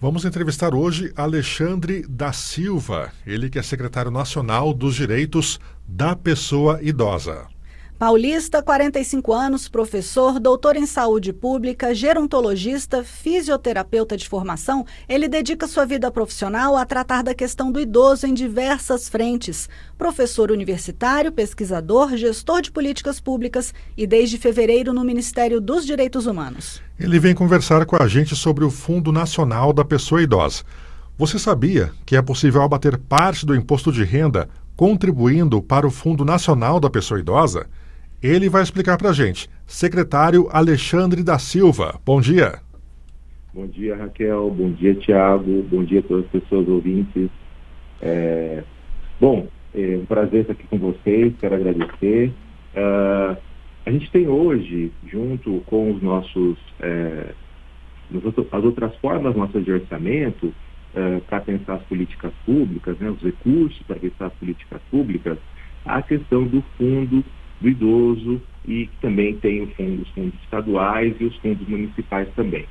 Vamos entrevistar hoje Alexandre da Silva, ele que é secretário nacional dos direitos da pessoa idosa. Paulista, 45 anos, professor, doutor em saúde pública, gerontologista, fisioterapeuta de formação, ele dedica sua vida profissional a tratar da questão do idoso em diversas frentes. Professor universitário, pesquisador, gestor de políticas públicas e desde fevereiro no Ministério dos Direitos Humanos. Ele vem conversar com a gente sobre o Fundo Nacional da Pessoa Idosa. Você sabia que é possível abater parte do imposto de renda contribuindo para o Fundo Nacional da Pessoa Idosa? Ele vai explicar para a gente. Secretário Alexandre da Silva, bom dia. Bom dia, Raquel. Bom dia, Tiago. Bom dia a todas as pessoas ouvintes. É... Bom, é um prazer estar aqui com vocês, quero agradecer. Uh, a gente tem hoje, junto com os nossos, é, as outras formas nossas de orçamento, é, para pensar as políticas públicas, né, os recursos para pensar as políticas públicas, a questão do fundo do idoso e também tem os fundos estaduais e os fundos municipais também.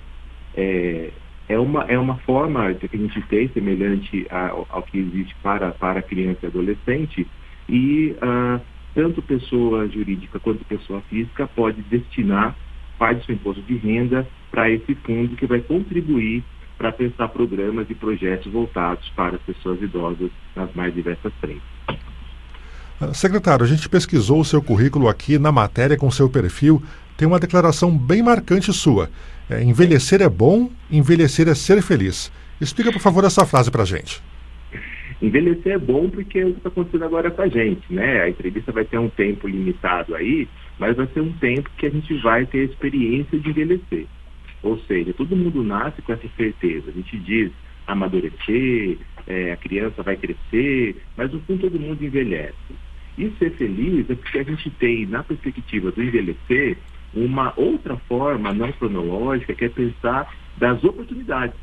É, é, uma, é uma forma que a gente tem semelhante ao, ao que existe para, para criança e adolescente e uh, tanto pessoa jurídica quanto pessoa física pode destinar parte do seu imposto de renda para esse fundo que vai contribuir para pensar programas e projetos voltados para as pessoas idosas nas mais diversas frentes. Secretário, a gente pesquisou o seu currículo aqui na matéria com seu perfil. Tem uma declaração bem marcante sua. É, envelhecer é bom, envelhecer é ser feliz. Explica, por favor, essa frase para a gente. Envelhecer é bom porque é o que está acontecendo agora com a gente, né? A entrevista vai ter um tempo limitado aí, mas vai ser um tempo que a gente vai ter a experiência de envelhecer. Ou seja, todo mundo nasce com essa certeza. A gente diz amadurecer, é, a criança vai crescer, mas no fundo todo mundo envelhece. E ser feliz é porque a gente tem, na perspectiva do envelhecer, uma outra forma não cronológica, que é pensar das oportunidades.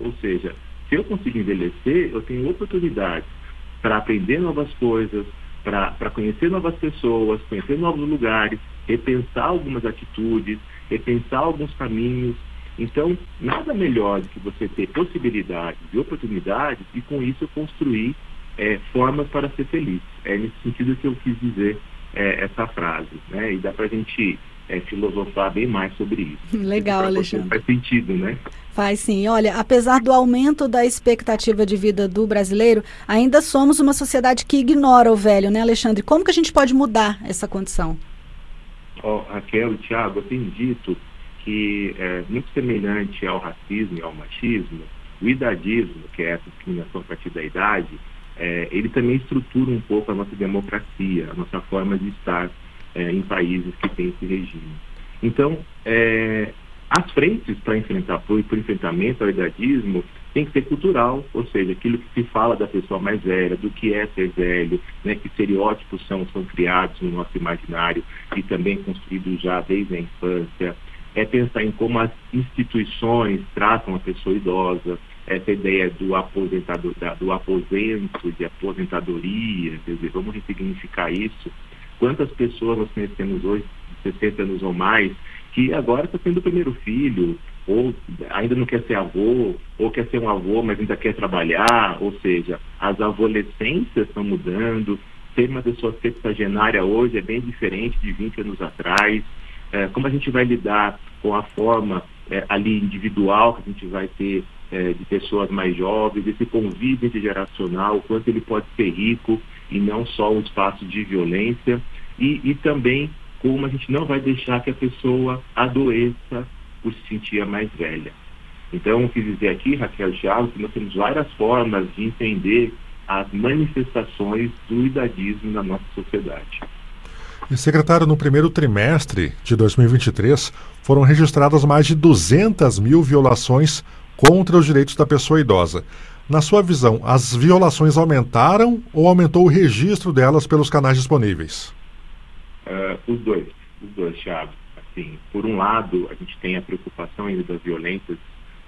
Ou seja, se eu consigo envelhecer, eu tenho oportunidades para aprender novas coisas, para conhecer novas pessoas, conhecer novos lugares, repensar algumas atitudes, repensar alguns caminhos. Então, nada melhor do que você ter possibilidades e oportunidades e com isso construir é, formas para ser feliz. É nesse sentido que eu quis dizer é, essa frase. Né? E dá para a gente é, filosofar bem mais sobre isso. Legal, Alexandre. Faz sentido, né? Faz sim. Olha, apesar do aumento da expectativa de vida do brasileiro, ainda somos uma sociedade que ignora o velho, né, Alexandre? Como que a gente pode mudar essa condição? Oh, Raquel e Tiago, eu tenho dito que é muito semelhante ao racismo e ao machismo, o idadismo, que é essa discriminação a partir da idade, é, ele também estrutura um pouco a nossa democracia, a nossa forma de estar é, em países que têm esse regime. Então, é, as frentes para enfrentar, por, por enfrentamento ao idadismo, tem que ser cultural, ou seja, aquilo que se fala da pessoa mais velha, do que é ser velho, né, que estereótipos são, são criados no nosso imaginário e também construídos já desde a infância. É pensar em como as instituições tratam a pessoa idosa, essa ideia do aposentado, do aposento, de aposentadoria, quer dizer, vamos ressignificar isso. Quantas pessoas nós conhecemos hoje, de 60 anos ou mais, que agora está tendo o primeiro filho, ou ainda não quer ser avô, ou quer ser um avô, mas ainda quer trabalhar, ou seja, as adolescências estão mudando, ser uma pessoa sexagenária hoje é bem diferente de 20 anos atrás, é, como a gente vai lidar com a forma é, ali individual que a gente vai ter é, de pessoas mais jovens, esse convívio intergeracional, o quanto ele pode ser rico e não só um espaço de violência, e, e também como a gente não vai deixar que a pessoa adoeça por se sentir mais velha. Então, quis dizer aqui, Raquel Thiago, que nós temos várias formas de entender as manifestações do idadismo na nossa sociedade. E, secretário, no primeiro trimestre de 2023, foram registradas mais de 200 mil violações contra os direitos da pessoa idosa. Na sua visão, as violações aumentaram ou aumentou o registro delas pelos canais disponíveis? Uh, os dois, os dois, Thiago. Assim, por um lado, a gente tem a preocupação ainda das violências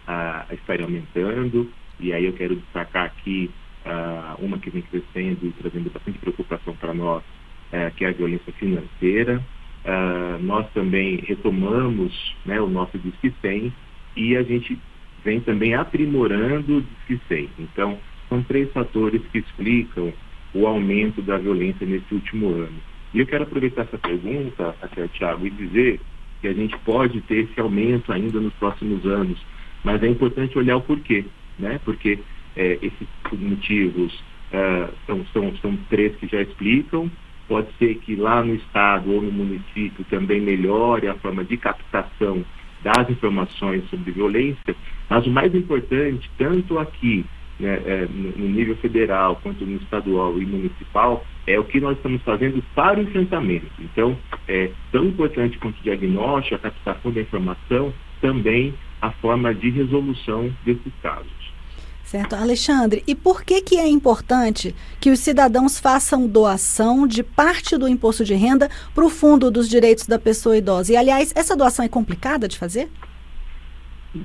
uh, estarem aumentando, e aí eu quero destacar aqui uh, uma que vem crescendo e trazendo bastante preocupação para nós, uh, que é a violência financeira. Uh, nós também retomamos né, o nosso Disque 100 e a gente vem também aprimorando o Disque 100. Então, são três fatores que explicam o aumento da violência nesse último ano. E eu quero aproveitar essa pergunta, até Tiago, e dizer que a gente pode ter esse aumento ainda nos próximos anos, mas é importante olhar o porquê, né? Porque é, esses motivos uh, são, são, são três que já explicam, pode ser que lá no estado ou no município também melhore a forma de captação das informações sobre violência, mas o mais importante, tanto aqui né, é, no nível federal quanto no estadual e municipal, é o que nós estamos fazendo para o enfrentamento. Então, é tão importante quanto o diagnóstico, a captação da informação, também a forma de resolução desses casos. Certo. Alexandre, e por que, que é importante que os cidadãos façam doação de parte do imposto de renda para o Fundo dos Direitos da Pessoa Idosa? E, aliás, essa doação é complicada de fazer?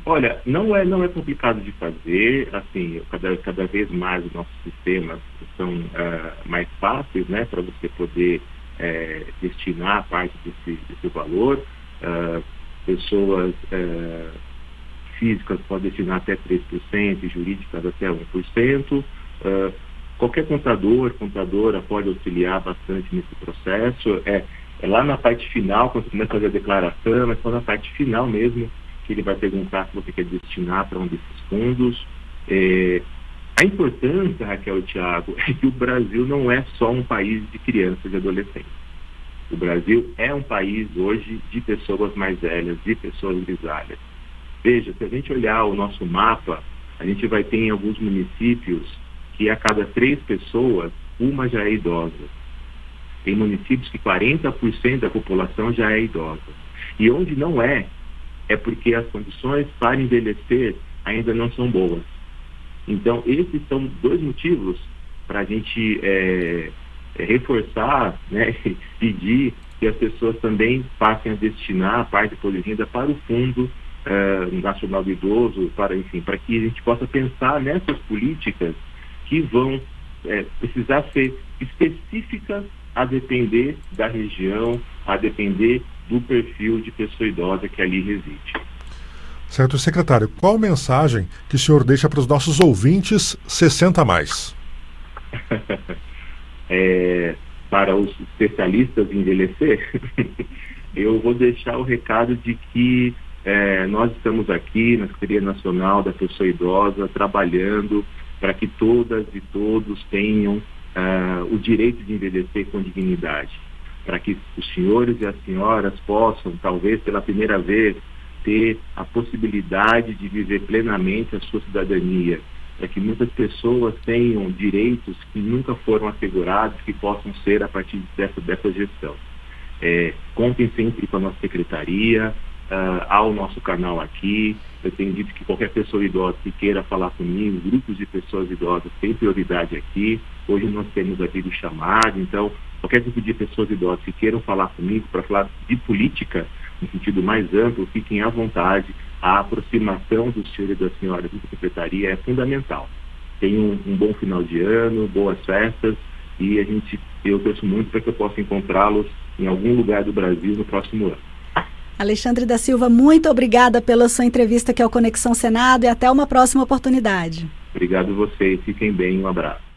Olha, não é, não é complicado de fazer, assim, cada, cada vez mais os nossos sistemas são uh, mais fáceis, né, para você poder uh, destinar parte desse, desse valor. Uh, pessoas físicas podem destinar até 3% e jurídicas até 1%. Uh, qualquer contador, contadora pode auxiliar bastante nesse processo. É, é lá na parte final, quando você começa a fazer a declaração, é só na parte final mesmo que ele vai perguntar se você quer destinar para um desses fundos. É, a importância, Raquel e Tiago, é que o Brasil não é só um país de crianças e adolescentes. O Brasil é um país hoje de pessoas mais velhas, de pessoas grisalhas. Veja, se a gente olhar o nosso mapa, a gente vai ter em alguns municípios que a cada três pessoas, uma já é idosa. Tem municípios que 40% da população já é idosa. E onde não é, é porque as condições para envelhecer ainda não são boas. Então, esses são dois motivos para a gente é, é, reforçar, né, pedir que as pessoas também passem a destinar a parte de renda para o fundo uh, nacional do idoso, para, enfim, para que a gente possa pensar nessas políticas que vão é, precisar ser específicas a depender da região, a depender do perfil de pessoa idosa que ali reside. Certo, secretário, qual mensagem que o senhor deixa para os nossos ouvintes 60 mais? é, para os especialistas em envelhecer, eu vou deixar o recado de que é, nós estamos aqui na Secretaria Nacional da Pessoa Idosa trabalhando para que todas e todos tenham uh, o direito de envelhecer com dignidade, para que os senhores e as senhoras possam, talvez pela primeira vez, ter a possibilidade de viver plenamente a sua cidadania, para que muitas pessoas tenham direitos que nunca foram assegurados, que possam ser a partir dessa, dessa gestão. É, contem sempre com a nossa secretaria, uh, ao nosso canal aqui. Eu tenho dito que qualquer pessoa idosa que queira falar comigo, grupos de pessoas idosas têm prioridade aqui. Hoje nós temos aqui do chamado, então qualquer tipo de pessoas idosas que queiram falar comigo para falar de política no sentido mais amplo, fiquem à vontade. A aproximação dos senhores e das senhoras da secretaria é fundamental. Tenham um, um bom final de ano, boas festas e a gente, eu torço muito para que eu possa encontrá-los em algum lugar do Brasil no próximo ano. Alexandre da Silva, muito obrigada pela sua entrevista aqui ao Conexão Senado e até uma próxima oportunidade. Obrigado a vocês, fiquem bem, um abraço.